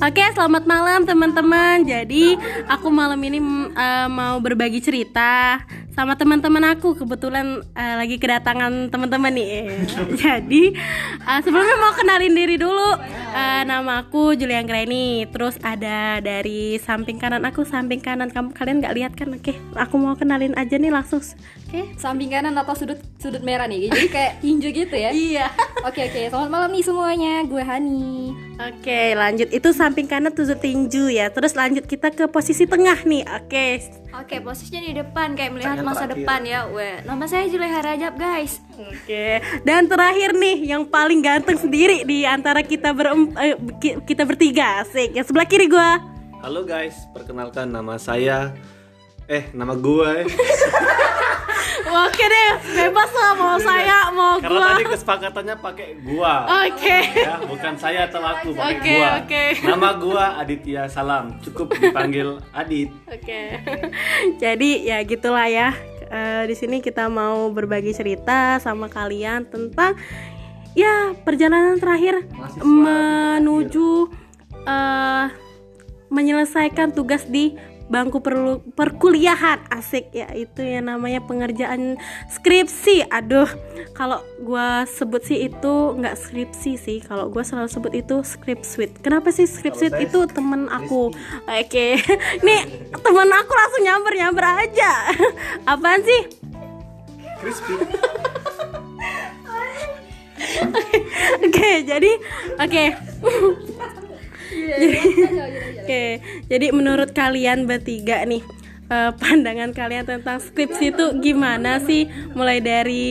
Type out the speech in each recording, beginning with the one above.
Oke, selamat malam teman-teman. Jadi, aku malam ini eh, mau berbagi cerita sama teman-teman aku. Kebetulan eh, lagi kedatangan teman-teman nih. Jadi, eh, sebelumnya mau kenalin diri dulu. Eh, nama aku Julian Greni. Terus ada dari samping kanan aku, samping kanan kamu kalian nggak lihat kan? Oke, aku mau kenalin aja nih langsung. Oke. samping kanan atau sudut sudut merah nih jadi kayak tinju gitu ya Iya. oke oke selamat malam nih semuanya gue Hani Oke, lanjut. Itu samping kanan tusuk tinju ya. Terus lanjut kita ke posisi tengah nih. Oke. oke posisinya di depan kayak melihat Tanya masa terakhir. depan ya Weh, nama saya Juleha Rajab guys Oke, dan terakhir nih yang paling ganteng sendiri di antara kita ber kita bertiga, asik. Yang sebelah kiri gua. Halo guys, perkenalkan nama saya Eh, nama gua eh. Oke deh, bebas lah mau saya, mau Karena gua. tadi kesepakatannya pakai gua Oke. Ya, bukan saya atau aku pakai Oke, gua oke. Nama gua Aditya Salam Cukup dipanggil Adit Oke. Jadi ya gitulah ya. Eh, di sini kita mau berbagi cerita sama kalian tentang ya perjalanan terakhir Mahasiswa menuju eh, menyelesaikan tugas di bangku perlu perkuliahan. Asik ya itu yang namanya pengerjaan skripsi. Aduh kalau gua sebut sih itu nggak skripsi sih. Kalau gua selalu sebut itu script suite. Kenapa sih script suite itu temen aku? Oke nih temen aku langsung nyamber nyamber aja. Apaan sih? Crispy. Oke jadi oke Oke, jadi menurut kalian bertiga nih eh, pandangan kalian tentang skripsi itu gimana sih? Mulai dari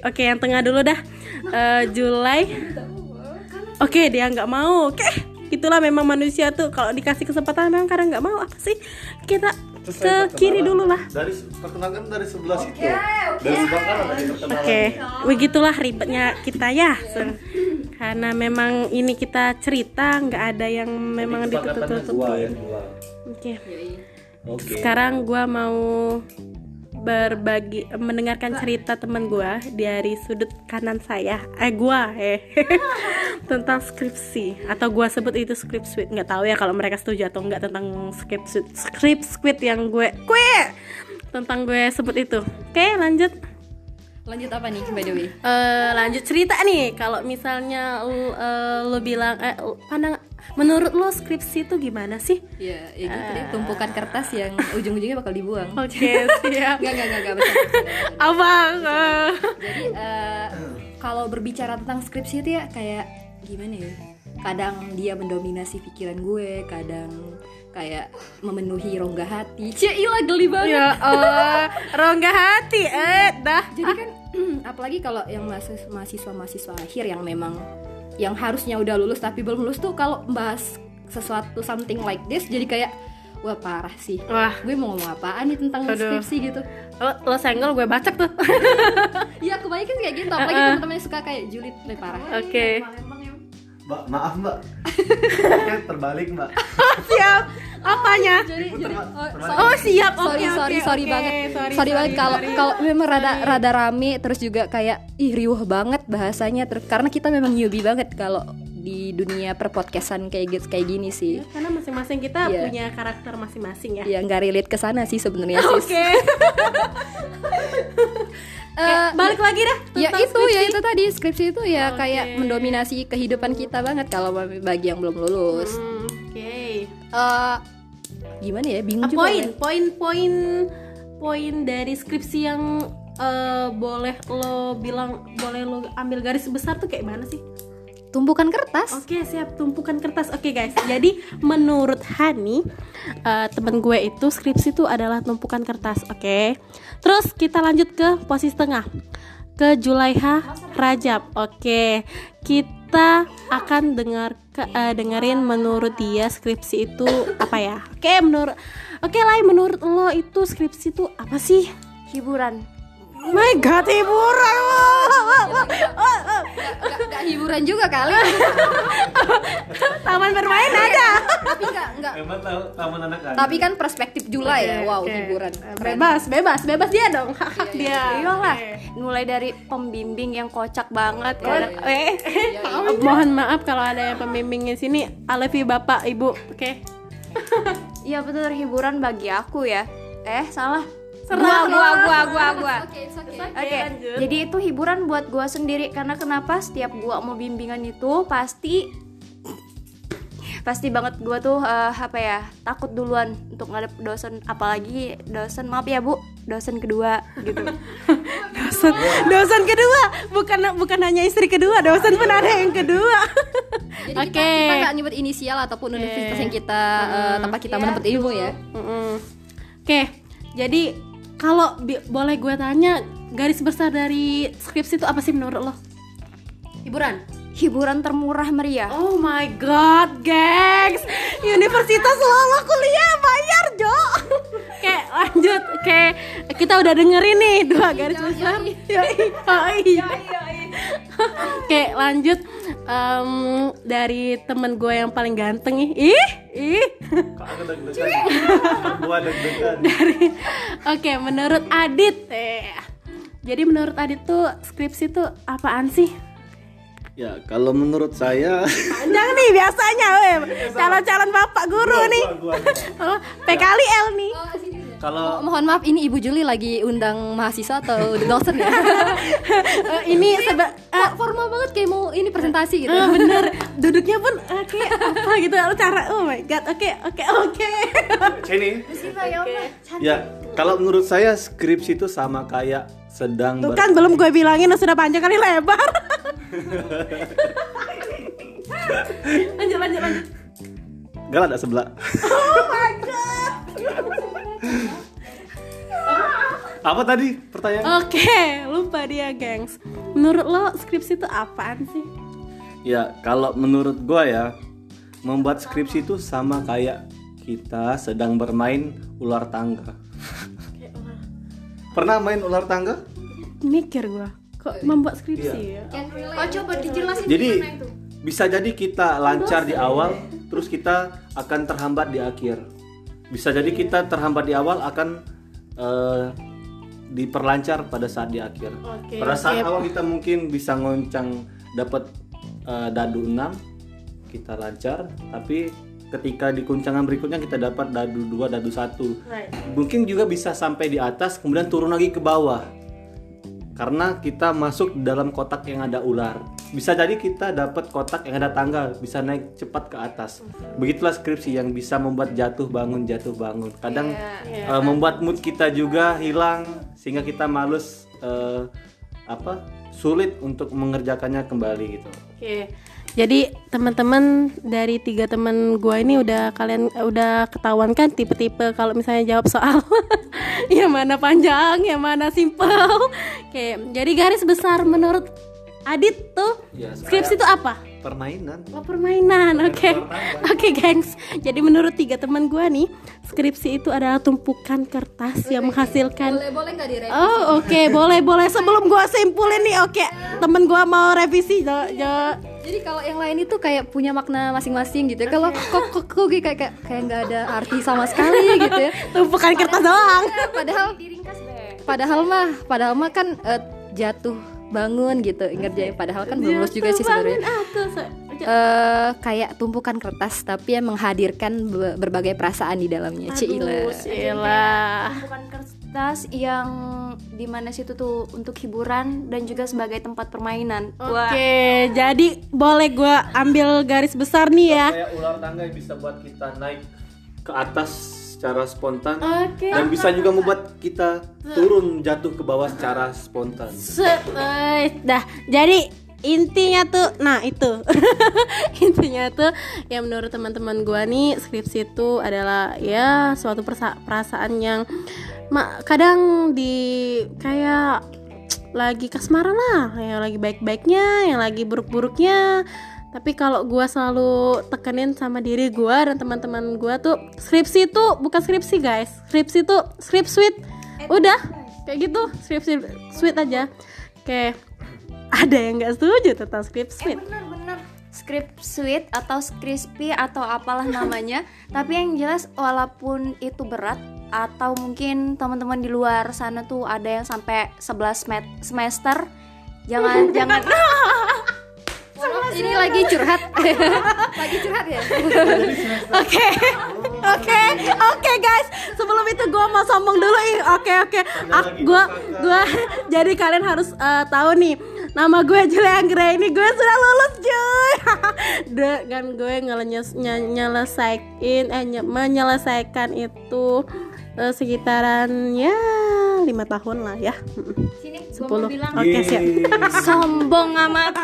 oke yang tengah dulu dah, Eh, Julai. Oke dia nggak mau. Oke, itulah memang manusia tuh kalau dikasih kesempatan memang kadang nggak mau apa sih? Kita Terus ke kiri perkenalan dulu lah. Dari perkenalkan dari sebelah situ Dari sebelah kanan perkenalan Oke, begitulah ribetnya kita ya. Karena memang ini kita cerita nggak ada yang memang gua ya ditutup-tutupin. gua. Oke. Oke Sekarang gua mau berbagi mendengarkan cerita teman gua dari sudut kanan saya. Eh gua eh. Tentang skripsi. Atau gua sebut itu script suite. Nggak tahu ya kalau mereka setuju atau enggak tentang script suite. Script suite yang gue gue tentang gue sebut itu. Oke, lanjut. lanjut apa nih by the way? Eh, lanjut cerita nih. Kalau misalnya lu, eh, lu bilang eh, pandang menurut lo skripsi itu gimana sih? ya ya gitu deh tumpukan kertas yang ujung-ujungnya bakal dibuang Oke, siap. Gak, gak, gak, bercanda. Abang. Jadi eh, kalau berbicara tentang skripsi itu ya kayak gimana ya? Kadang dia mendominasi pikiran gue, kadang kayak memenuhi rongga hati. Cie, ilah geli banget. Ya Allah, rongga hati eh dah. Jadi kan apalagi kalau yang mahasiswa mahasiswa akhir yang memang yang harusnya udah lulus tapi belum lulus tuh kalau bahas sesuatu something like this jadi kayak wah parah sih. Wah, Gue mau ngomong apaan nih tentang Aduh. skripsi gitu. lo, lo senggol gue bacak tuh. Iya, kebanyakan kayak gitu. Apalagi Uh-uh. teman-teman yang suka kayak julid, le parah. Oke. Mbak, maaf mbak Oke, terbalik mbak Siap. Apanya? Jadi, jadi oh, sorry. Oh, siap. Oke, sorry sorry oke, sorry oke. banget Sorry, sorry, sorry, banget kalau kalau memang rada Sorry. rada rame terus juga kayak ih riuh banget bahasanya ter karena kita memang newbie banget kalau di dunia perpodcastan kayak gitu kayak gini sih Ya, karena masing-masing kita Iya. punya karakter masing-masing ya. ya nggak relate ke sana sih sebenarnya sis Oke. Eh, Balik lagi dah. ya itu ya skripsi. itu tadi skripsi itu ya Oke. kayak mendominasi kehidupan kita banget kalau bagi yang belum lulus Hmm, Oke. Eh, gimana ya bingung Ah, juga poin, ya. poin, poin, poin dari skripsi yang eh, boleh lo bilang, boleh lo ambil garis besar tuh kayak mana sih? tumpukan kertas Oke siap tumpukan kertas. Oke guys, jadi menurut Hani eh, temen gue itu skripsi itu adalah tumpukan kertas. Oke, terus kita lanjut ke posisi tengah ke Julaiha Rajab. Oke, kita akan dengar ke, eh, dengerin menurut dia skripsi itu apa ya? Oke menurut Oke lah menurut lo itu skripsi itu apa sih? hiburan My God hiburan. Gak, gak hiburan juga kali taman tapi Emang tahu taman anak-anak. tapi kan perspektif Jula ya wow Oke. hiburan Keren. bebas bebas bebas dia dong hak hak dia Iyalah, mulai dari pembimbing yang kocak banget kadang eh mohon maaf kalau ada yang pembimbingnya sini I love you bapak ibu oke Iya betul hiburan bagi aku ya. Eh salah. Serah gua, gua gua gua gua. Oke, okay. Oke, jadi itu hiburan buat gua sendiri karena kenapa setiap gua mau bimbingan itu pasti pasti banget gua tuh eh, apa ya takut duluan untuk ngadep dosen. Apalagi dosen maaf ya bu dosen kedua gitu. Dosen dosen kedua bukan bukan hanya istri kedua dosen pun ada yang kedua. Jadi oke. kita, kita nggak nyebut inisial ataupun universitas yang kita eh, tempat kita menuntut ilmu ya. Mm-mm. oke. Jadi kalau bi- boleh gue tanya garis besar dari skripsi itu apa sih menurut lo? Hiburan hiburan termurah meriah Oh my god, gengs. Universitas Lolo kuliah bayar, Jo. Oke, lanjut. Oke, kita udah dengerin nih Dua garis besar. Oke, lanjut. Em, Dari temen gue yang paling ganteng nih. Ih, ih. Deg-degan. Oke, menurut Adit eh, Jadi menurut Adit tuh skripsi tuh apaan sih? Ya, kalau menurut saya Panjang nih biasanya, Calon-calon bapak guru nih. gua- gua- Oh, PKL L nih kalau Oh, mohon maaf ini Ibu Juli lagi undang mahasiswa atau dosen ya? Eh, ini seba eh, Kok formal banget kayak mau ini presentasi gitu. eh, bener. Duduknya pun eh, kayak apa gitu. Cara oh my god oke oke oke. Sini. Ya, kalau menurut saya skripsi itu sama kayak sedang tuh kan belum gue bilangin sudah panjang kali lebar lanjut lanjut lanjut Galak ada sebelah. Apa tadi pertanyaan? oke lupa dia gengs menurut lo skripsi itu apaan sih Ya, kalau menurut gua ya, membuat skripsi itu sama kayak kita sedang bermain ular tangga. Pernah main ular tangga? mikir gue kok membuat skripsi ya oh coba dijelasin Jadi bisa jadi kita lancar di awal, terus kita akan terhambat di akhir. Bisa jadi kita terhambat di awal akan eh, diperlancar pada saat di akhir. Oke, pada saat oke. awal kita mungkin bisa ngoncang dapat eh, dadu 6 kita lancar, tapi ketika di kuncangan berikutnya kita dapat dadu 2, dadu 1. Right. Mungkin juga bisa sampai di atas kemudian turun lagi ke bawah. Karena kita masuk dalam kotak yang ada ular. Bisa jadi kita dapat kotak yang ada tangga, bisa naik cepat ke atas. Begitulah skripsi yang bisa membuat jatuh bangun jatuh bangun. Kadang eh, membuat mood kita juga hilang sehingga kita males eh, apa? sulit untuk mengerjakannya kembali gitu. Oke. Jadi teman-teman dari tiga teman gua ini udah kalian udah ketahuan kan tipe-tipe kalau misalnya jawab soal yang mana panjang, yang mana simpel. Oke. Jadi garis besar menurut Adit tuh Ya, skripsi itu apa? Permainan. Oh permainan, oke, oke gengs. Jadi menurut tiga teman gua nih, skripsi itu adalah tumpukan kertas yang menghasilkan Boleh boleh nggak direvisi? Oh oke boleh boleh sebelum gua simpulin nih oke temen gua mau revisi jo, jo. Jadi kalau yang lain itu kayak punya makna masing-masing gitu ya. Kalau kok kok kok kayak kayak kayak nggak ada arti sama sekali gitu ya. tumpukan kertas doang Padahal padahal mah padahal mah kan eh, jatuh bangun gitu ngerjain padahal kan belum lulus juga sih sebenarnya. Eh kayak tumpukan kertas tapi yang menghadirkan be- berbagai perasaan di dalamnya. Cila. Aduh, Cila. bukan kertas yang di mana situ tuh untuk hiburan dan juga sebagai tempat permainan Oke, jadi boleh gua ambil garis besar nih ya. Kayak ular tangga yang bisa buat kita naik ke atas secara spontan Oke. dan bisa juga membuat kita turun jatuh ke bawah secara spontan. Set, dah. Jadi intinya tuh, nah itu intinya tuh yang menurut teman-teman gua nih skripsi itu adalah ya suatu persa- perasaan yang ma- kadang di kayak lagi kasmaran lah, yang lagi baik-baiknya, yang lagi buruk-buruknya. Tapi kalau gua selalu tekenin sama diri gua dan teman-teman gua tuh skripsi itu bukan skripsi guys, skripsi itu script sweet. Udah kayak gitu, skripsi sweet aja. Kayak ada yang nggak setuju tentang script sweet. bener-bener script suite atau crispy atau apalah namanya tapi yang jelas walaupun itu berat atau mungkin teman-teman di luar sana tuh ada yang sampai 11 met- semester jangan jangan ini lagi curhat lagi curhat ya Oke, oke, oke guys. Sebelum itu gue mau sombong dulu. Oke, oke. Ak- Gue, gue. Jadi kalian harus eh, tahu nih. Nama gue Julia Anggra ini gue sudah lulus cuy. Dengan gue nyelesain, eh nye- menyelesaikan itu eh, sekitaran ya lima tahun lah ya. sini gua Sepuluh. Oke siap. sombong amat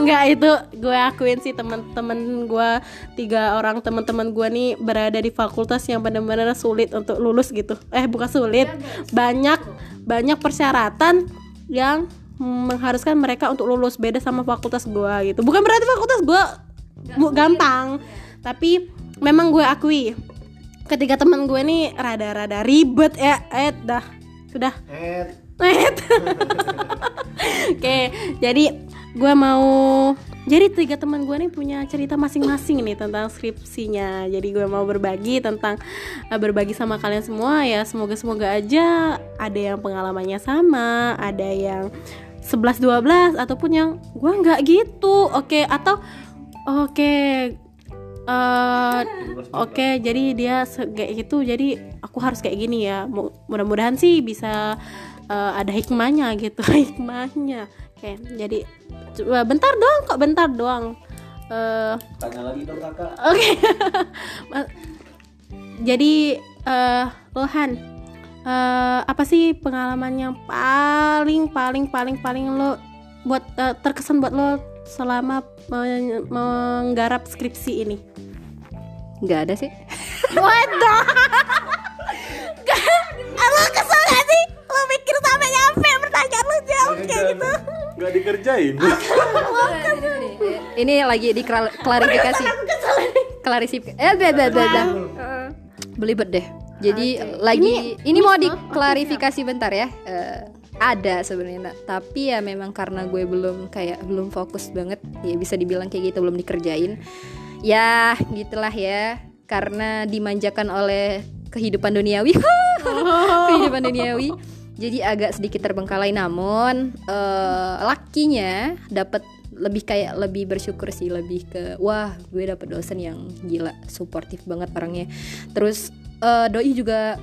Enggak itu gue akuin sih teman-teman gue tiga orang teman-teman gue nih berada di fakultas yang benar-benar sulit untuk lulus gitu. Eh bukan sulit, banyak banyak persyaratan yang mengharuskan mereka untuk lulus beda sama fakultas gue gitu. Bukan berarti fakultas gue gampang, tapi memang gue akui ketika teman gue nih rada-rada ribet ya, eh dah sudah Eh, Net. Oke, jadi gue mau jadi tiga teman gue nih punya cerita masing-masing nih tentang skripsinya. Jadi gue mau berbagi tentang eh, berbagi sama kalian semua ya. Semoga semoga aja ada yang pengalamannya sama, ada yang 11 12 ataupun yang gue nggak gitu. Oke, atau oke eh, Oke, jadi dia kayak gitu. Jadi aku harus kayak gini ya. Mu- Mudah-mudahan sih bisa eh, ada hikmahnya gitu, hikmahnya. Oke, jadi coba bentar doang kok, bentar doang. Eh, tanya lagi dong kakak. Oke. Ma- jadi eh Lohan, eh, apa sih pengalaman yang paling paling paling paling lo buat eh, terkesan buat lo selama men- menggarap skripsi ini? nggak ada sih. What the? Lo kesel gak sih? Lo mikir sampai nyampe pertanyaan lo jauh kayak gitu. Nggak dikerjain. ini lagi di klar- klarifikasi. Klarifikasi eh beda beda belibet deh jadi lagi ini, mau diklarifikasi bentar ya. Eh, ada sebenarnya tapi ya memang karena gue belum kayak belum fokus banget ya bisa dibilang kayak gitu belum dikerjain. Ya gitulah ya. Karena dimanjakan oleh kehidupan duniawi. Kehidupan duniawi. Jadi agak sedikit terbengkalai namun eh, lakinya dapat lebih kayak lebih bersyukur sih lebih ke wah gue dapet dosen yang gila suportif banget orangnya. Terus eh, doi juga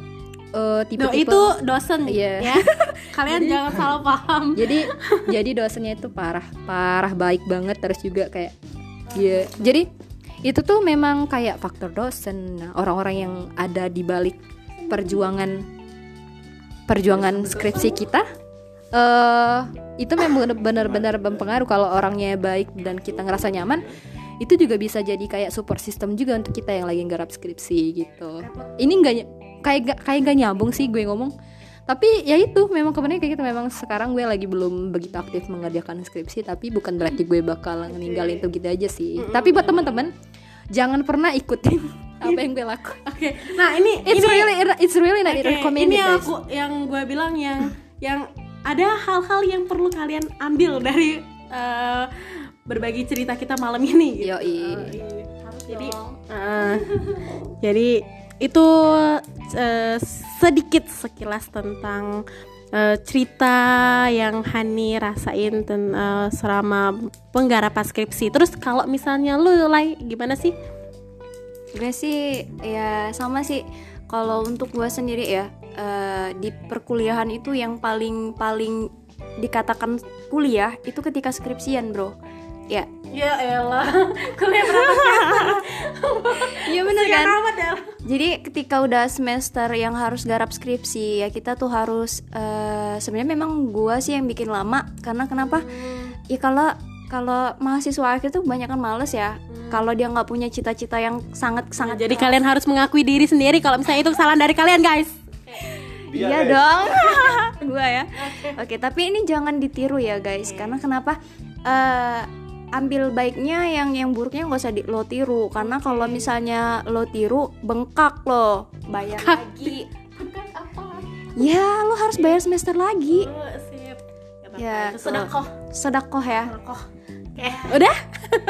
eh, No, tipe-tipe itu dosen Iya. ya. Kalian jangan salah paham. jadi jadi dosennya itu parah parah baik banget terus juga kayak dia jadi itu tuh memang kayak faktor dosen nah, orang-orang yang ada di balik perjuangan perjuangan skripsi kita eh itu memang benar-benar berpengaruh kalau orangnya baik dan kita ngerasa nyaman itu juga bisa jadi kayak support system juga untuk kita yang lagi nggarap skripsi gitu ini enggak ny- kayak gak, kayak gak nyambung sih gue ngomong tapi ya itu memang kebenaran kayak gitu memang sekarang gue lagi belum begitu aktif mengerjakan skripsi tapi bukan berarti gue bakal ninggalin itu gitu aja sih tapi buat teman-teman jangan pernah ikutin apa yang gue lakukan Oke. Nah, ini it's ini really it's really not Oke, recommended ini yang guys. aku yang gue bilang yang yang ada hal-hal yang perlu kalian ambil dari eh, berbagi cerita kita malam ini gitu. Yoi. jadi eh, jadi itu eh, sedikit sekilas tentang eh, cerita yang Hani rasain ten, eh, selama penggarapan skripsi. Terus kalau misalnya lu Lai gimana sih? gue sih ya sama sih kalau untuk gue sendiri ya eh, di perkuliahan itu yang paling paling dikatakan kuliah itu ketika skripsian bro ya. Ya elah, kuliah berapa iya bener kan? amat ya. jadi ketika udah semester yang harus garap skripsi ya kita tuh harus eh, sebenarnya memang gua sih yang bikin lama. Karena kenapa? Ya kalau kalau mahasiswa akhir tuh banyak kan males ya. Kalau dia nggak punya cita-cita yang sangat sangat Jadi kalian harus mengakui diri sendiri kalau misalnya itu kesalahan dari kalian guys. Iya guys. dong, gua ya. Oke, tapi ini jangan ditiru ya guys, karena kenapa? Eh, ambil baiknya yang yang buruknya nggak usah di, lo tiru, karena kalau misalnya lo tiru bengkak lo, bayar lagi. Ya, lo harus bayar semester lagi. Oh, sip. Ya, Itu sedekah. Sedakoh ya. Sedekah. Oke, udah.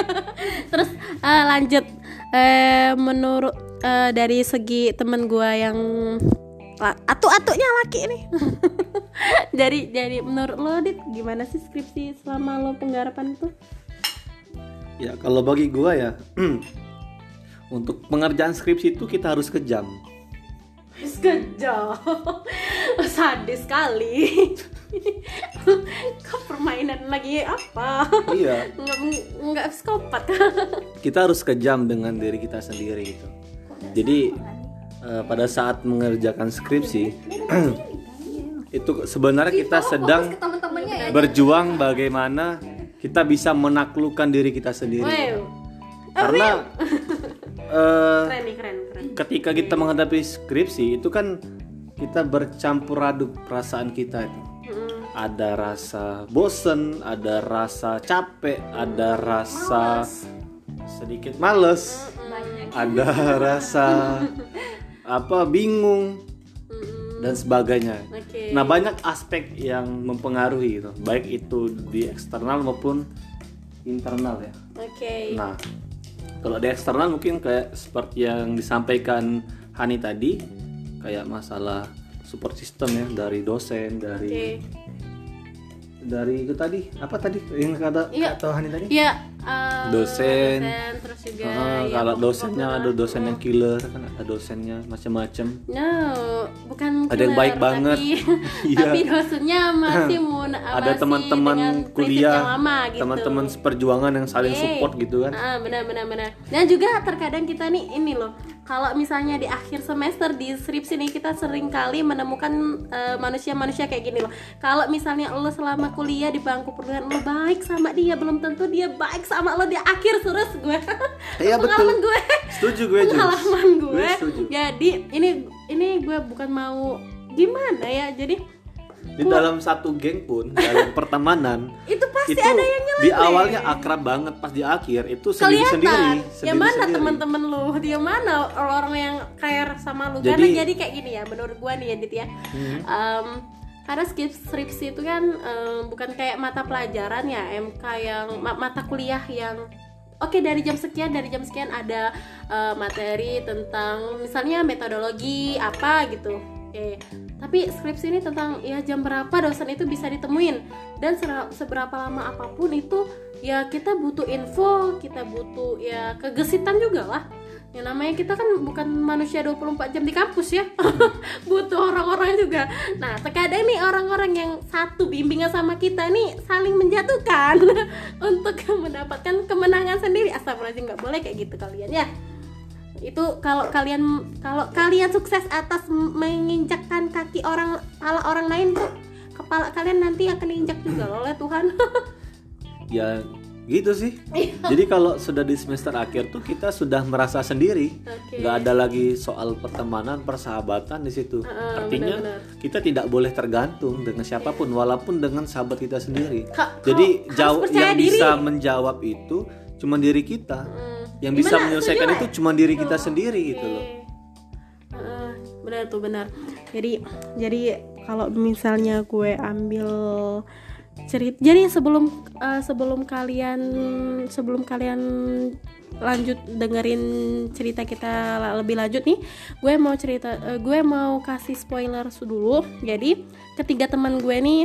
Terus eh, lanjut eh menurut eh, dari segi temen gua yang atu-atunya laki nih. dari dari menurut lo dit gimana sih skripsi selama lo penggarapan itu? Ya kalau bagi gua ya untuk pengerjaan skripsi itu kita harus kejam. Sekejap Sadis sekali Kok permainan lagi apa? iya, Nggak, nggak psikopat kita harus kejam dengan diri kita sendiri gitu. Jadi eh, pada saat mengerjakan skripsi itu sebenarnya kita sedang ya berjuang bagaimana kita bisa menaklukkan diri kita sendiri. Wow. Karena eh, Keren nih keren keren. ketika kita menghadapi skripsi itu kan kita bercampur aduk perasaan kita itu. Ada rasa bosen, ada rasa capek, ada rasa sedikit males, ada rasa apa bingung dan sebagainya. Oke Nah banyak aspek yang mempengaruhi itu, baik itu di eksternal maupun internal ya. Oke Nah, kalau di eksternal mungkin kayak seperti yang disampaikan Hani tadi, kayak masalah support system ya dari dosen, dari dari itu tadi apa tadi yang kata Iya. kata Hani tadi? Iya eh, Dosen. Terus juga Ah, ya, kalau dosennya ada dosen yang killer kan ada dosennya macam-macam. No, bukan Ada yang killer, baik banget. Tapi, Iya. tapi dosennya masih mun ada teman-teman kuliah, gitu. teman-teman seperjuangan yang saling Yeay. support gitu kan. Ah, benar benar benar. Dan juga terkadang kita nih ini loh. Kalau misalnya di akhir semester di skripsi nih kita sering kali menemukan eh, manusia-manusia kayak gini loh. Kalau misalnya lo selama kuliah di bangku perguruan lo baik sama dia, belum tentu dia baik sama lo di akhir terus gue. Iya, betul. Pengalaman gue. Setuju gue juga. Pengalaman gue. Gue setuju. Jadi ini ini gue bukan mau gimana ya. Jadi Di dalam satu geng pun dalam pertemanan itu pasti itu ada yang di awalnya akrab banget pas di akhir itu sendiri sendiri kelihatan. Yang mana teman-teman lu? Dia mana orang-orang yang care sama lu? Karena Jadi- jadi kayak gini ya menurut gua nih ya Dit ya Em, karena skip skripsi itu kan em, bukan kayak mata pelajaran ya MK yang ma- mata kuliah yang Oke dari jam sekian dari jam sekian ada eh, materi tentang misalnya metodologi apa gitu. Oke. Tapi skripsi ini tentang ya jam berapa dosen itu bisa ditemuin dan seberapa lama apa pun itu ya kita butuh info, kita butuh ya kegesitan juga lah. Yang namanya kita kan bukan manusia 24 jam di kampus ya. butuh orang-orang juga. Nah, terkadang nih orang-orang yang satu bimbingan sama kita nih saling menjatuhkan untuk mendapatkan kemenangan sendiri. Astagfirullahaladzim nggak boleh kayak gitu kalian ya itu kalau kalian kalau kalian sukses atas menginjakkan kaki orang kepala orang lain tuh kepala kalian nanti akan diinjak juga loh oleh Tuhan ya gitu sih Iya. jadi kalau sudah di semester akhir tuh kita sudah merasa sendiri nggak ada lagi soal pertemanan persahabatan di situ Heeh, artinya benar-benar. kita tidak boleh tergantung dengan siapa pun walaupun dengan sahabat kita sendiri Ka- jadi jauh yang diri. bisa menjawab itu cuma diri kita Hmm. Yang bisa Gimana? menyelesaikan Setuju itu cuma diri kita sendiri gitu loh. Heeh, benar tuh benar. Jadi jadi kalau misalnya gue ambil cerita jadi sebelum eh, sebelum kalian sebelum kalian lanjut dengerin cerita kita lebih lanjut nih gue mau cerita eh, gue mau kasih spoiler dulu. Jadi ketiga teman gue nih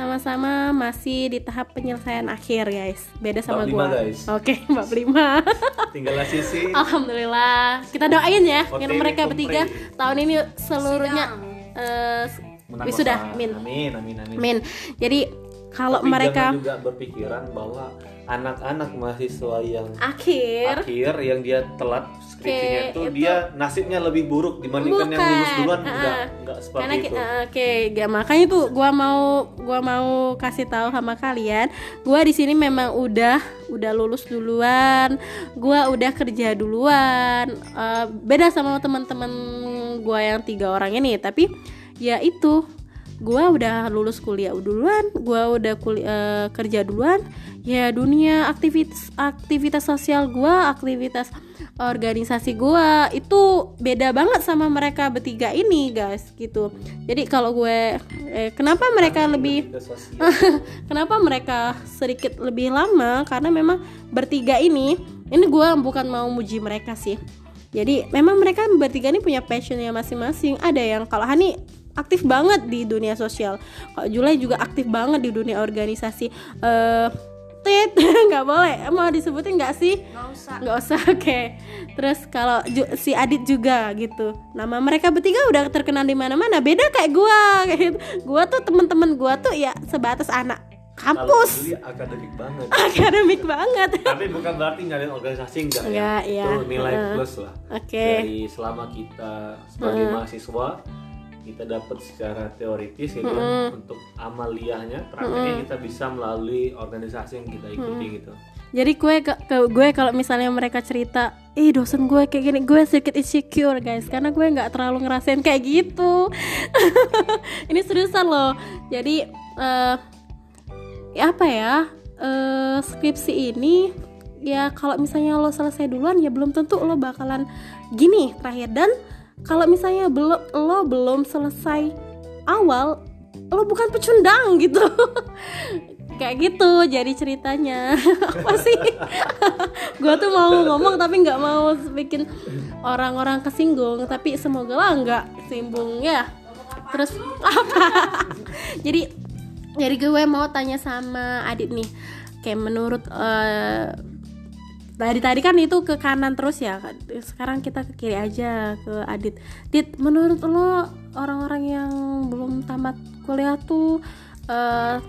sama-sama masih di tahap penyelesaian akhir guys. Beda sama gue oke bab lima tinggal sisi Alhamdulillah. Kita doain ya yang mereka bertiga tahun ini seluruhnya eh, wisuda. min. Amin amin amin. Min. Jadi kalau Tapi mereka juga berpikiran bahwa anak-anak mahasiswa yang akhir. akhir yang dia telat Oke, itu itu- dia nasibnya lebih buruk dibandingkan yang lulus duluan. Bukan, enggak enggak seperti karena itu. ah, oke gak makanya tuh gua mau gua mau kasih tahu sama kalian gua di sini memang udah udah lulus duluan gua udah kerja duluan Eh, beda sama teman-teman gua yang tiga orang ini tapi ya itu gue udah lulus kuliah duluan gue udah kuliah kerja duluan ya dunia aktivitas aktivitas sosial gue aktivitas organisasi gue itu beda banget sama mereka bertiga ini guys gitu jadi kalau gue eh, kenapa mereka lebih Kita sosial. Kenapa mereka sedikit lebih lama? Karena memang bertiga ini, ini gue bukan mau muji mereka sih. Jadi memang mereka bertiga ini punya passionnya masing-masing. Ada yang kalau Hani aktif banget di dunia sosial, kalau Julai juga aktif banget di dunia organisasi. Eh, tit nggak boleh, mau disebutin nggak sih? nggak usah nggak usah oke terus kalau Ju- si Adit juga gitu nama mereka bertiga udah terkenal di mana-mana beda kayak gua kayak gitu. gua tuh temen-temen gua tuh ya sebatas anak kampus akademik banget. akademik banget Tapi bukan berarti nyari organisasi enggak Enggak, ya. iya. Itu nilai Heeh. plus lah. Oke. Dari selama kita sebagai mahasiswa kita dapat secara teoritis gitu kan untuk amaliyahnya prakteknya kita bisa melalui organisasi yang kita ikuti gitu. jadi gue ke, ke- gue kalau misalnya mereka cerita ih dosen gue kayak gini gue sedikit insecure guys karena gue nggak terlalu ngerasain kayak gitu. Ini seriusan loh. Jadi eh ya apa ya eh skripsi ini ya kalau misalnya lo selesai duluan ya belum tentu lo bakalan gini terakhir. Dan kalau misalnya belum lo belum selesai awal lo bukan pecundang gitu. Kayak gitu jadi ceritanya. Apa sih? Gue tuh mau ngomong tapi nggak mau bikin orang-orang kesinggung tapi semoga lah nggak simbung ya. Terus apa? Jadi jadi gue mau tanya sama Adit nih. Kayak menurut eh, dari tadi kan itu ke kanan terus ya sekarang kita ke kiri aja ke Adit. Dit menurut lo orang-orang yang belum tamat kuliah tuh eh,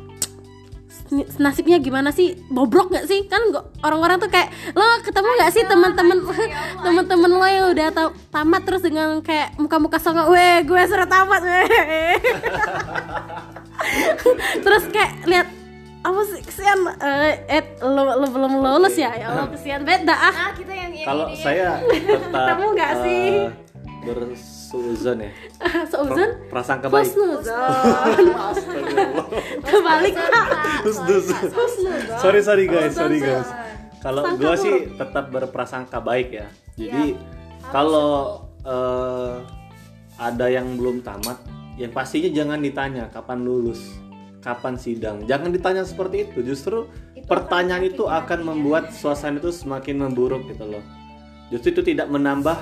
ni- nasibnya gimana sih? Bobrok nggak sih? Kan orang-orang tuh kayak lo ketemu nggak sih teman-teman teman-teman lo yang udah ta- tamat terus dengan kayak muka-muka songong weh gue sudah tamat weh. Terus kayak lihat apa sih? Kesian eh eh, lo, lo belum lulus ya? Ya Allah kesian beda ah. Nah kita yang ini Kalau saya tetap Ketemu nggak eh, sih? bersuzon ya. seuzon Prasangka baik. husnuzon. Kebalik kak Husnuzon. sorry sorry guys, sorry guys. Kalau gua sih tetap berprasangka baik ya. Jadi kalau eh, ada yang belum tamat, yang pastinya jangan ditanya kapan lulus, kapan sidang. Jangan ditanya seperti itu. Justru pertanyaan itu akan membuat suasana itu semakin memburuk gitu loh. Justru itu tidak menambah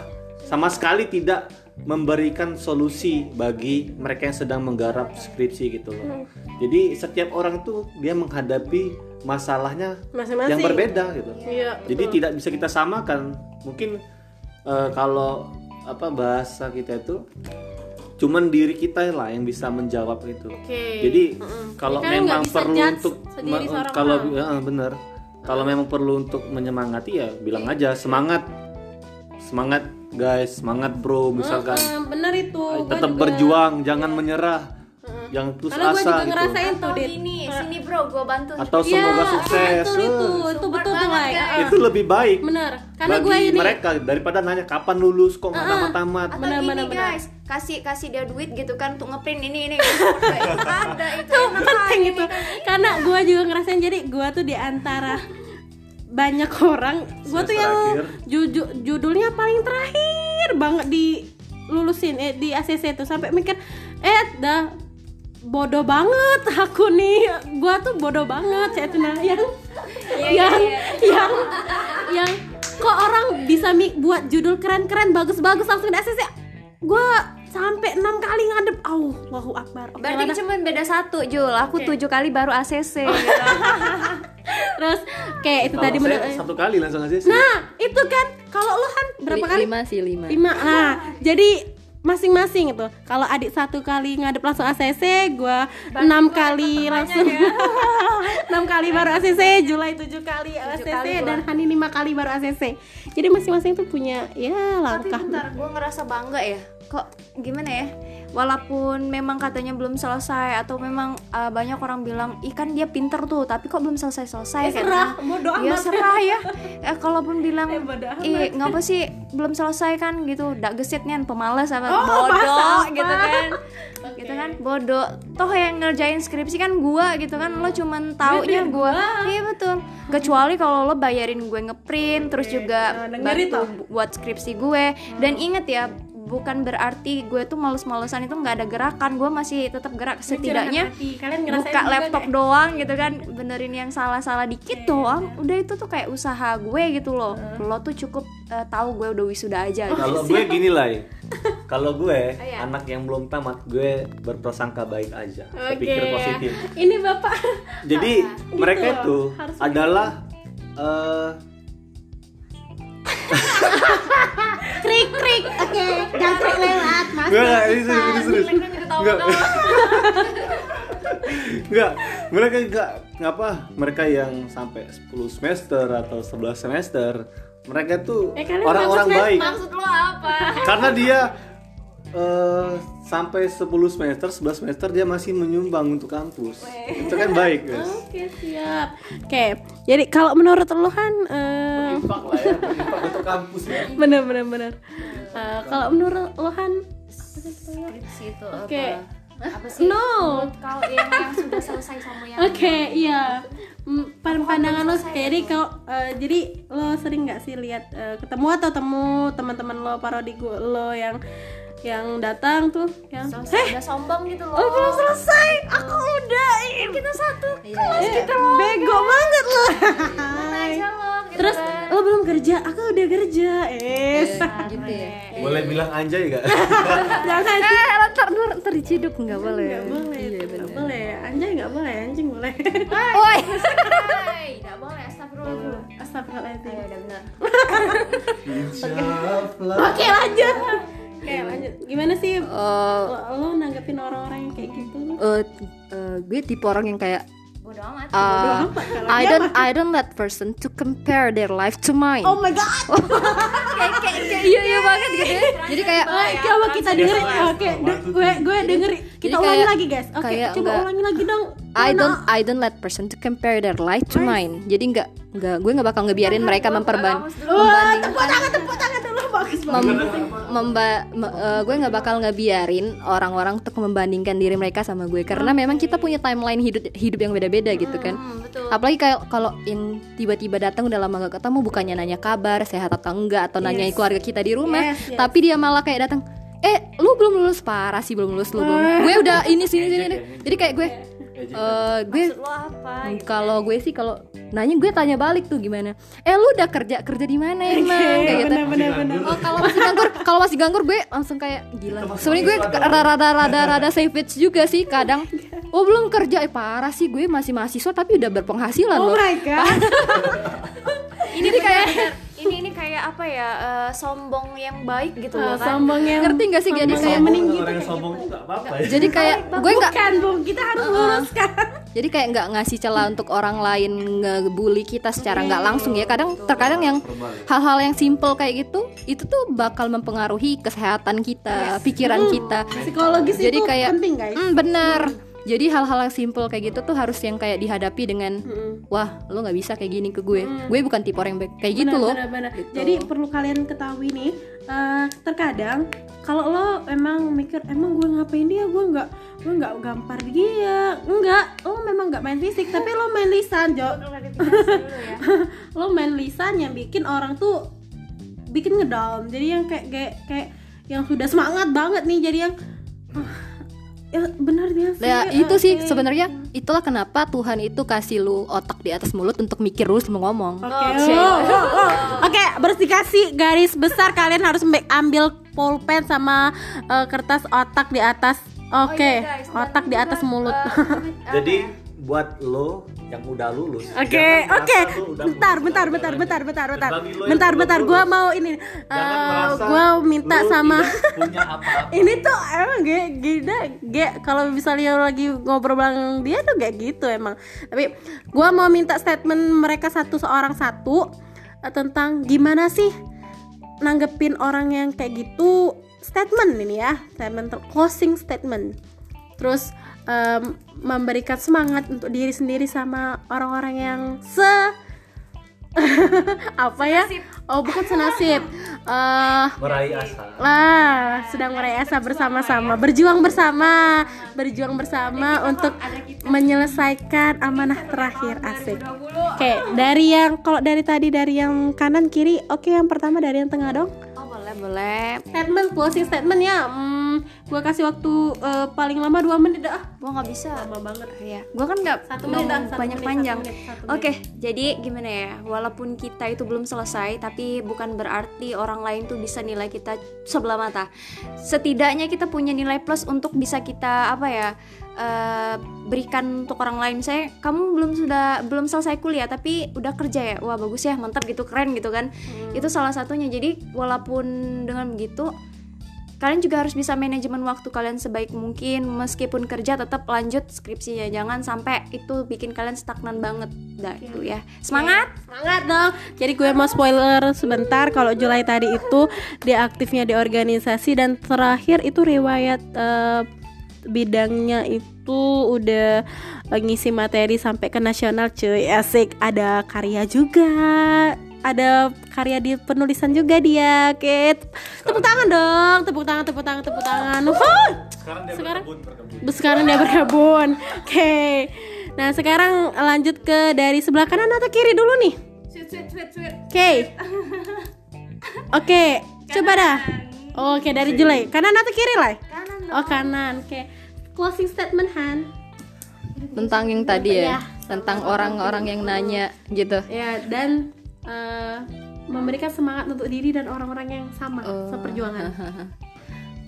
sama sekali tidak memberikan solusi bagi mereka yang sedang menggarap skripsi gitu loh. Jadi setiap orang tuh dia menghadapi masalahnya Masing-masing. yang berbeda gitu. Iya, Jadi tidak bisa kita samakan. Mungkin eh, kalau apa bahasa kita itu cuman diri kita lah yang bisa menjawab itu. Oke. Jadi Mm-mm. kalau Kita kan nggak memang perlu untuk kalau ya, benar. Kalau memang perlu untuk menyemangati ya bilang aja semangat. Semangat guys, semangat bro misalkan. Eh, bener itu Tetap berjuang, jangan menyerah. Jangan putus karena gue asa juga gitu. ngerasain tuh atau dit gini sini bro gue bantu Atau Iya, semoga sukses. itu itu Eh, itu betul tuh banget, like. Itu lebih baik. bener karena bagi gue ini mereka daripada nanya kapan lulus kok nggak tamat-tamat. Benar, benar, benar. guys kasih kasih dia duit gitu kan untuk ngeprint ini ini Itu ada itu penting aja itu karena gue juga ngerasain jadi gue tuh di antara banyak orang gue tuh yang akhir. juju- judulnya paling terakhir banget di lulusin eh, di ACC tuh sampai mikir eh dah bodoh banget aku nih. Gue tuh bodoh banget saya tuh nah yang yang yang yang kok orang bisa mi- buat judul keren-keren bagus-bagus langsung di ACC gue sampai enam kali ngadep. Allahu Akbar. Oke, berarti cuma beda satu Jul. Aku tujuh kali baru ACC gitu. terus kayak itu Kalau tadi menurut satu kali langsung sih. nah itu kan kalau lo kan berapa Li- kali? lima sih lima. Lima nah jadi masing-masing itu kalau adik satu kali ngadep langsung ACC gua enam kali langsung. enam kali baru ACC Julai tujuh kali ACC kali dan Hani lima kali baru ACC jadi masing-masing tuh punya ya tapi langkah bentar gue ngerasa bangga ya kok gimana ya walaupun memang katanya belum selesai atau memang uh, banyak orang bilang ih kan dia pinter tuh tapi kok belum selesai selesai Ya serah, bodo ya amat. serah ya. Eh, kalaupun bilang Eh, ngapa sih belum selesai kan gitu. Dak gesit nih pemalas apa Oh, bodoh gitu kan. Gitu kan bodoh. Toh yang ngerjain skripsi kan gua gitu kan. Lo cuman taunya gua. iya betul. Kecuali kalau lo bayarin gue ngeprint terus juga nah, bantu toh. buat skripsi gue. Dan inget ya bukan berarti gue tuh males-malesan itu nggak ada gerakan gue masih tetap gerak setidaknya. Kalian buka laptop doang gitu kan benerin yang salah-salah dikit doang udah itu tuh kayak usaha gue gitu loh lo tuh cukup eh, tahu gue udah wisuda aja gitu. Kalau gue gini lah ya. Kalau gue iya. anak yang belum tamat, gue berprasangka baik aja, Oke. berpikir positif. Ini bapak. Jadi mereka loh, itu harus adalah eh, krik krik. Oke, jangan krik lewat, Mas. Enggak, enggak, ini serius, ini serius. Enggak. Enggak, mereka enggak ngapa? Mereka yang sampai 10 semester atau 11 semester, mereka tuh Eh, orang-orang maksud baik. maksud lo apa Karena dia eh, sampai 10 semester, 11 semester dia masih menyumbang untuk kampus. Itu kan baik, guys. Oke, siap. Oke, jadi kalau menurut lo kan eh, lah ya, untuk kampus ya. bener bener bener. Eh, kalau menurut lo kan skripsi itu Oke. apa apa sih No. kau yang, yang sudah selesai sama yang Oke, iya. Mm, pan- pandangan lo jadi kalau eh, jadi lo sering nggak sih lihat eh, ketemu atau temu teman-teman lo parodi gue lo yang yang datang tuh yang selesai udah sombong gitu loh. oh belum selesai. Aku udah kita satu kelas iya. kita bego banget lo aja lo gitu terus kan. lo belum kerja? Aku udah kerja. Eh gitu ya Boleh bilang anjay gak? jangan eh ntar ntar, ntar diciduk. Nggak boleh. nggak boleh iya nggak bener boleh. Anjay nggak boleh anjing boleh. Woi. Nggak boleh astagfirullah dulu astagfirullahaladzim. Ya udah benar oke lanjut oke lanjut gimana sih Eh, lo, lo nanggepin orang-orang yang kayak gitu lo eh, eh, gue tipe orang yang kayak bodo amat uh, amat kalau I don't I don't let person to compare their life to mine. oh my god kayak kayak kayak iya iya banget gitu ya. Jadi kayak Oke, coba kita dengerin. Oke, gue gue dengerin. Kita ulangi kayak- lagi, guys. Oke, kayak coba enggak- ulangi lagi dong. I don't I don't let person to compare their life to mine. Jadi nggak nggak gue nggak bakal ngebiarin mereka memperban Wah, tepuk tangan, tepuk tangan dulu bagus banget. mem, memba- me- eh, gue nggak bakal ngebiarin orang-orang untuk membandingkan diri mereka sama gue. Karena memang kita punya timeline hidup hidup yang beda-beda gitu kan. Betul. Apalagi kayak kalau yang tiba-tiba datang udah lama gak ketemu bukannya nanya kabar sehat atau enggak atau nanyain keluarga kita di rumah Yes, yes. tapi dia malah kayak datang eh lu belum lulus? Parah sih belum lulus lu belum. Gue udah ini sini sini sini." jadi kayak gue eh gue maksud lo apa kalau gue sih kalau nanya gue tanya balik tuh gimana eh lu udah kerja kerja di mana emang kayak gitu Bener bener. Oh kalau masih nganggur, kalau masih nganggur gue langsung kayak gila. Sebenarnya gue rada rada rada savage juga sih kadang. Oh belum kerja, eh parah sih gue masih mahasiswa tapi udah berpenghasilan Oh loh. my god. ini kayak ini ini kayak apa ya eh, sombong yang baik gitu loh kan. sombong yang Ngerti gak sih jadi kayak meninggi Orang yang tuh sombong tuh gak apa-apa ya. jadi kayak gue nggak Bukan, Bu. Kita harus luruskan. jadi kayak nggak ngasih celah untuk orang lain ngebully kita secara nggak langsung ya. Kadang terkadang yang hal-hal yang simple kayak gitu itu tuh bakal mempengaruhi kesehatan kita pikiran kita. Psikologis jadi itu kayak penting, guys. "Hmm, benar jadi hal-hal yang simple kayak gitu tuh harus yang kayak dihadapi dengan wah lo nggak bisa kayak gini ke gue. Gue bukan tipe orang yang baik kayak gitu loh. benar, benar. Jadi perlu kalian ketahui nih, eh, terkadang kalau lo emang mikir emang gue ngapain dia, gue nggak gue nggak gampar dia, enggak, lo memang nggak main fisik, tapi lo main lisan, Jo. lo main lisan yang bikin orang tuh bikin ngedown. Jadi yang kayak kayak kayak yang sudah semangat banget nih, jadi yang "Ah, ya benar dia sih. Ya itu sih oke." sebenarnya itulah kenapa Tuhan itu kasih lu otak di atas mulut untuk mikir dulu sebelum ngomong. Oke, oh, oh, oh. Oke, bersih garis besar kalian harus ambil- pulpen sama eh, kertas otak di atas. Oke, otak di atas mulut. Jadi buat lo yang udah lulus. Oke, jangan oke. udah Bentar, bentar, bentar, bentar, bentar, bentar. Bentar, bentar. Gua mau ini. merasa gua minta sama punya apa-apa. ini tuh emang gue gila gue kalau misalnya lagi ngobrol bareng dia tuh kayak gitu emang tapi gue mau minta statement mereka satu seorang satu eh, tentang gimana sih nanggepin orang yang kayak gitu statement ini ya statement closing statement terus em, memberikan semangat untuk diri sendiri sama orang-orang yang se apa ya? Oh bukan senasib. Eh meraih asa. lah sedang meraih asa bersama-sama. Berjuang bersama berjuang bersama untuk menyelesaikan amanah terakhir asik. oke dari yang kalau dari tadi dari yang kanan kiri oke yang pertama dari yang tengah dong. Oh boleh boleh. Statement closing statement ya. Hmm, gua kasih waktu eh, paling lama dua menit dah. Gua nggak bisa. Lama banget. Iya, gua kan nggak Satu mau menit dah, satu banyak menit, panjang. Oke, jadi gimana ya? Walaupun kita itu belum selesai, tapi bukan berarti orang lain tuh bisa nilai kita sebelah mata. Setidaknya kita punya nilai plus untuk bisa kita apa ya? eh, berikan untuk orang lain. Saya kamu belum sudah belum selesai kuliah tapi udah kerja ya? Wah bagus ya mantap gitu keren gitu kan? Itu salah satunya. Jadi walaupun dengan begitu kalian juga harus bisa manajemen waktu kalian sebaik mungkin meskipun kerja tetap lanjut skripsinya jangan sampai itu bikin kalian stagnan banget dah itu ya semangat Semangat dong. Jadi gue mau spoiler sebentar kalau Julai tadi itu dia aktifnya di organisasi dan terakhir itu riwayat eh, bidangnya itu udah eh, ngisi materi sampai ke nasional cuy. Asik, ada karya juga. Ada karya di penulisan juga dia. Oke. Tepuk tangan dong. Tepuk tangan, tepuk tangan, tepuk tangan. Wuh. sekarang dia Sekarang? berkebun, berkebun. Sekarang dia berkebun. Oke. Nah, sekarang lanjut ke dari sebelah kanan atau kiri dulu nih? Oke. Oke, coba dah. Oke, dari Julai. Kanan atau kiri, Lai? Kanan. Oh, kanan. Oke. Closing statement Han. tentang yang tadi Iya. ya tentang orang-orang yang nanya gitu Ya, dan eh, memberikan semangat untuk diri dan orang-orang yang sama seperjuangan.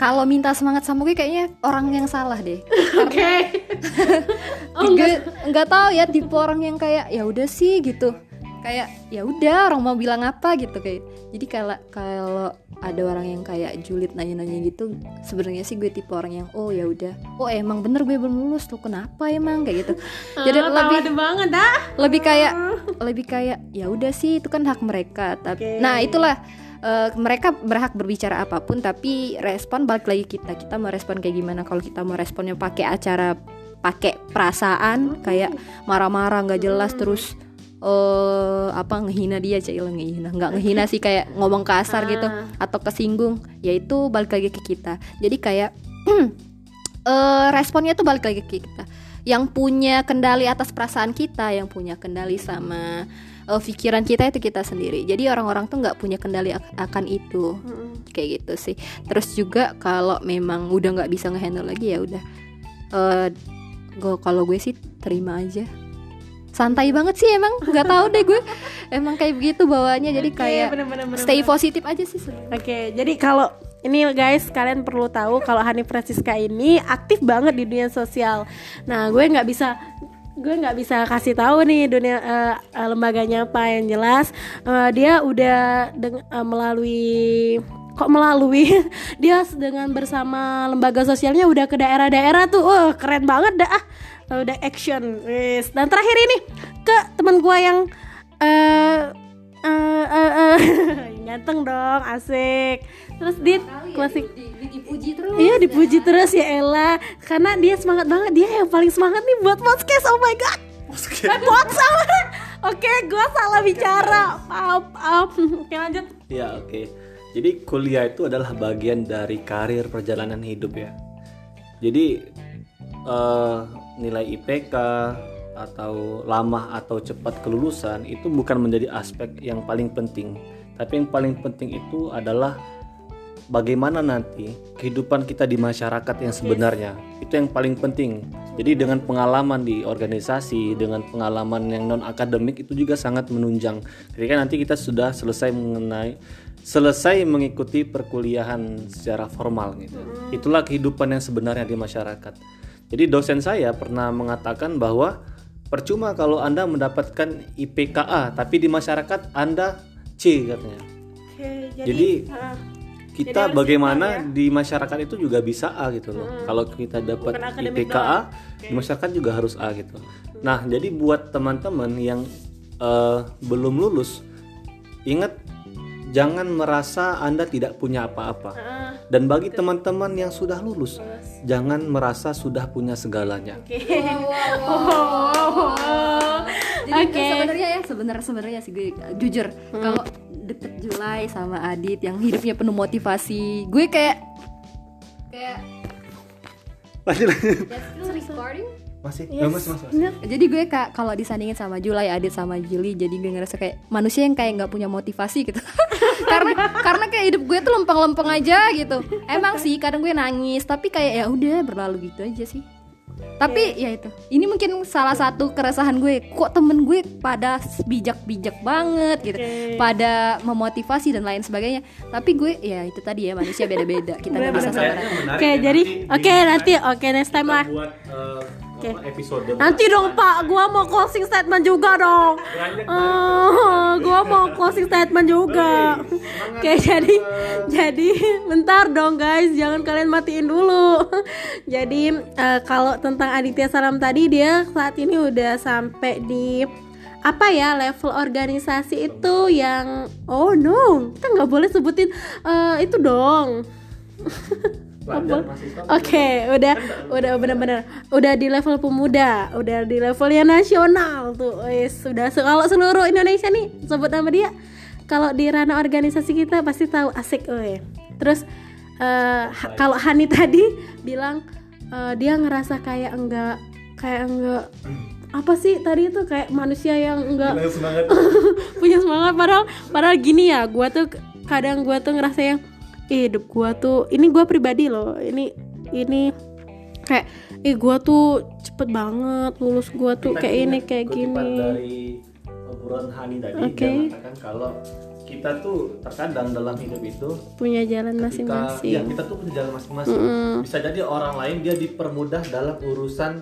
kalau minta semangat sama gue kayaknya orang yang salah deh Oke. oh, gue nggak tahu ya tipe orang yang kayak ya udah sih gitu kayak ya udah orang mau bilang apa gitu kayak. Jadi kalau kalau ada orang yang kayak julid nanya-nanya gitu sebenarnya sih gue tipe orang yang oh ya udah. Oh emang bener gue belum lulus tuh kenapa emang? Kayak gitu. Jadi Ah, lebih banget dah. lebih kayak lebih kayak ya udah sih itu kan hak mereka. Tapi Oke. nah itulah eh, mereka berhak berbicara apa pun tapi respon balik lagi kita kita mau respon kayak gimana? Kalau kita mau responnya pakai acara pakai perasaan kayak marah-marah nggak jelas terus eh apa ngehina dia cailah ngehina. Nggak ngehina sih kayak ngomong kasar gitu atau kesinggung. Ya itu balik lagi ke kita. Jadi kayak eh responnya tuh balik lagi ke kita. Yang punya kendali atas perasaan kita yang punya kendali sama eh, pikiran kita itu kita sendiri. Jadi orang-orang tuh nggak punya kendali ak- akan itu. Kayak gitu sih. Terus juga kalau memang udah nggak bisa ngehandle lagi ya udah. Eh gue kalau gue sih terima aja santai banget sih emang nggak tahu deh gue emang kayak begitu bawaannya jadi kayak bener-bener, bener-bener. stay positif aja sih. Oke, jadi kalau ini guys, kalian perlu tahu kalau Hani Francisca ini aktif banget di dunia sosial. Nah, gue nggak bisa gue nggak bisa kasih tahu nih dunia eh, lembaganya apa yang jelas eh, dia udah deng- eh, melalui kok melalui dia dengan bersama lembaga sosialnya udah ke daerah-daerah tuh oh keren banget dah ah udah action. Wis. Dan terakhir ini ke teman gue yang eh eh eh, eh, ganteng dong asik. Terus dit klasik. dipuji terus Iya dipuji terus ya Ella. Karena dia semangat banget. Dia yang paling semangat nih buat podcast. Oh my god. Eh podcast Oke gue salah bicara. Maaf maaf. Oke lanjut. Ya oke. Jadi kuliah itu adalah bagian dari karir perjalanan hidup ya. Jadi eh, nilai IPK atau lama atau cepat kelulusan itu bukan menjadi aspek yang paling penting. Tapi yang paling penting itu adalah bagaimana nanti kehidupan kita di masyarakat yang sebenarnya. Itu yang paling penting. Jadi dengan pengalaman di organisasi, dengan pengalaman yang non akademik itu juga sangat menunjang. Ketika nanti kita sudah selesai mengenai selesai mengikuti perkuliahan secara formal gitu. Itulah kehidupan yang sebenarnya di masyarakat. Jadi dosen saya pernah mengatakan bahwa percuma kalau Anda mendapatkan IPKA tapi di masyarakat Anda C katanya. Oke Jadi, ah, kita harus bagaimana di masyarakat itu juga bisa A gitu loh. Kalau kita dapat IPKA di masyarakat juga harus A gitu. Nah, jadi buat teman-teman yang eh, belum lulus ingat jangan merasa Anda tidak punya apa-apa. ah, Dan bagi teman-teman yang sudah lulus, jangan merasa sudah punya segalanya. Jadi Oke. sebenarnya ya sebenarnya sebenarnya sih gue jujur kalau deket Julai sama Adit yang hidupnya penuh motivasi, gue kayak kayak Lanjut lanjut. recording. Masih? Ya, masih, masih, masih. Jadi gue kak kalau disandingin sama Julai, Adit sama Juli, jadi gue ngerasa kayak manusia yang kayak nggak punya motivasi gitu. karena karena kayak hidup gue tuh lempeng-lempeng aja gitu. Emang sih kadang gue nangis, tapi kayak ya udah berlalu gitu aja sih. Tapi ya itu, ini mungkin salah satu keresahan gue. Kok temen gue pada bijak-bijak banget gitu, pada memotivasi dan lain sebagainya. Tapi gue ya itu tadi ya manusia beda-beda. Kita nggak bisa sama Oke, jadi oke nanti oke next time lah. buat eh, Oke. apa, episode Nanti dong Pak, gua mau closing statement juga dong. Eh, gua mau closing statement juga. Oke, jadi jadi bentar dong guys, jangan kalian matiin dulu. Jadi eh, kalau tentang Aditya Salam tadi dia saat ini udah sampai di apa ya level organisasi itu yang oh no kita nggak boleh sebutin eh, itu dong Pelajar. Oke, udah udah benar-benar udah di level pemuda, udah di levelnya nasional tuh. Wis, sudah kalau seluruh Indonesia nih sebut nama dia. Kalau di ranah organisasi kita pasti tahu asik weh. Terus eh, ha- kalau Hani tadi bilang eh, dia ngerasa kayak enggak kayak enggak apa sih tadi itu kayak manusia yang enggak semangat. punya semangat padahal padahal gini ya gua tuh kadang gua tuh ngerasa yang "Ih, hidup gua tuh ini gua pribadi loh ini ini kayak ih gua tuh cepet banget lulus gua tuh kayak ini kayak gini. dari obrolan Hani tadi dia mengatakan kalau kita tuh terkadang dalam hidup itu punya jalan masing-masing. ya kita tuh punya jalan masing-masing. Bisa jadi orang lain dia dipermudah dalam urusan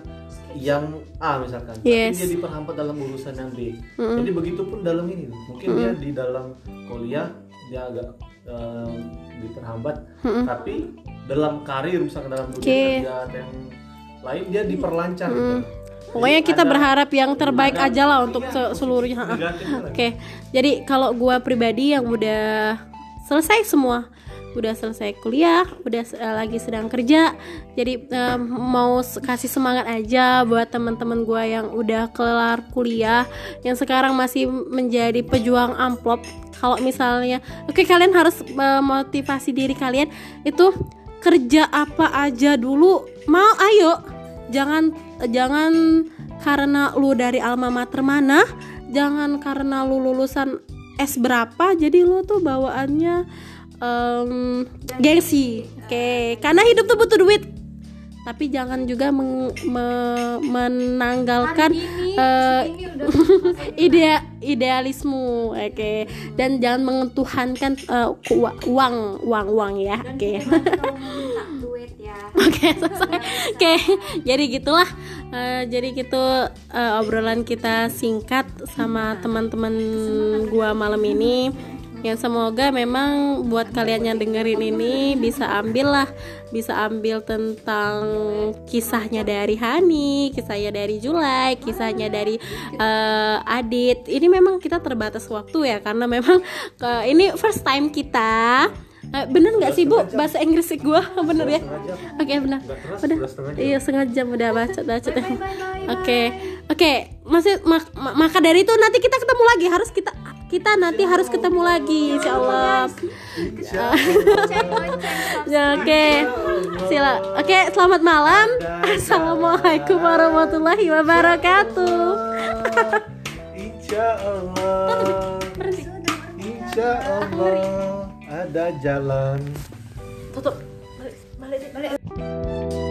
yang A misalkan Yes. tapi dia diperhambat dalam urusan yang B. Jadi begitupun dalam ini mungkin dia di dalam kuliah dia agak eh, diperhambat tapi dalam karir misalkan dalam dunia Oke. kerja yang lain dia diperlancar gitu. pokoknya Jadi kita ada- berharap yang terbaik ada- aja lah untuk iya, se- seluruhnya. Oke, jadi kalau gua pribadi yang udah selesai semua, udah selesai kuliah, udah eh, lagi sedang kerja, jadi eh, mau kasih semangat aja buat teman-teman gua yang udah kelar kuliah, yang sekarang masih menjadi pejuang amplop. Kalau misalnya, oke kalian harus eh, motivasi diri kalian itu kerja apa aja dulu, mau ayo, jangan jangan karena lu dari alma mater mana jangan karena lu lulusan S berapa jadi lu tuh bawaannya em, gengsi. Oke karena hidup tuh butuh duit. Tapi jangan juga meng- me- menanggalkan eh, ide idealisme oke dan jangan mengetuhankan ku- uang uang uang ya. Oke. ya. Oke jadi gitulah. Eh, jadi gitu eh, obrolan kita singkat sama teman-teman gua malam ini. Yang semoga memang buat kalian yang dengerin ini bisa ambil lah, bisa ambil tentang kisahnya dari Hani, kisahnya dari Julai, kisahnya dari eh, Adit. Ini memang kita terbatas waktu ya karena memang eh, ini first time kita. Eh, bener nggak sih bu? Bahasa Inggris gue bener ya? oke benar udah iya setengah jam. Udah bacot bacot oke. oke masih mak- ma- maka dari itu nanti kita ketemu lagi. Harus kita kita nanti harus ketemu lagi insya Allah. Ya oke. Sila oke selamat malam. Assalamualaikum warahmatullahi wabarakatuh. Insya Allah. Insya Allah ada jalan. Tutup. Balik balik balik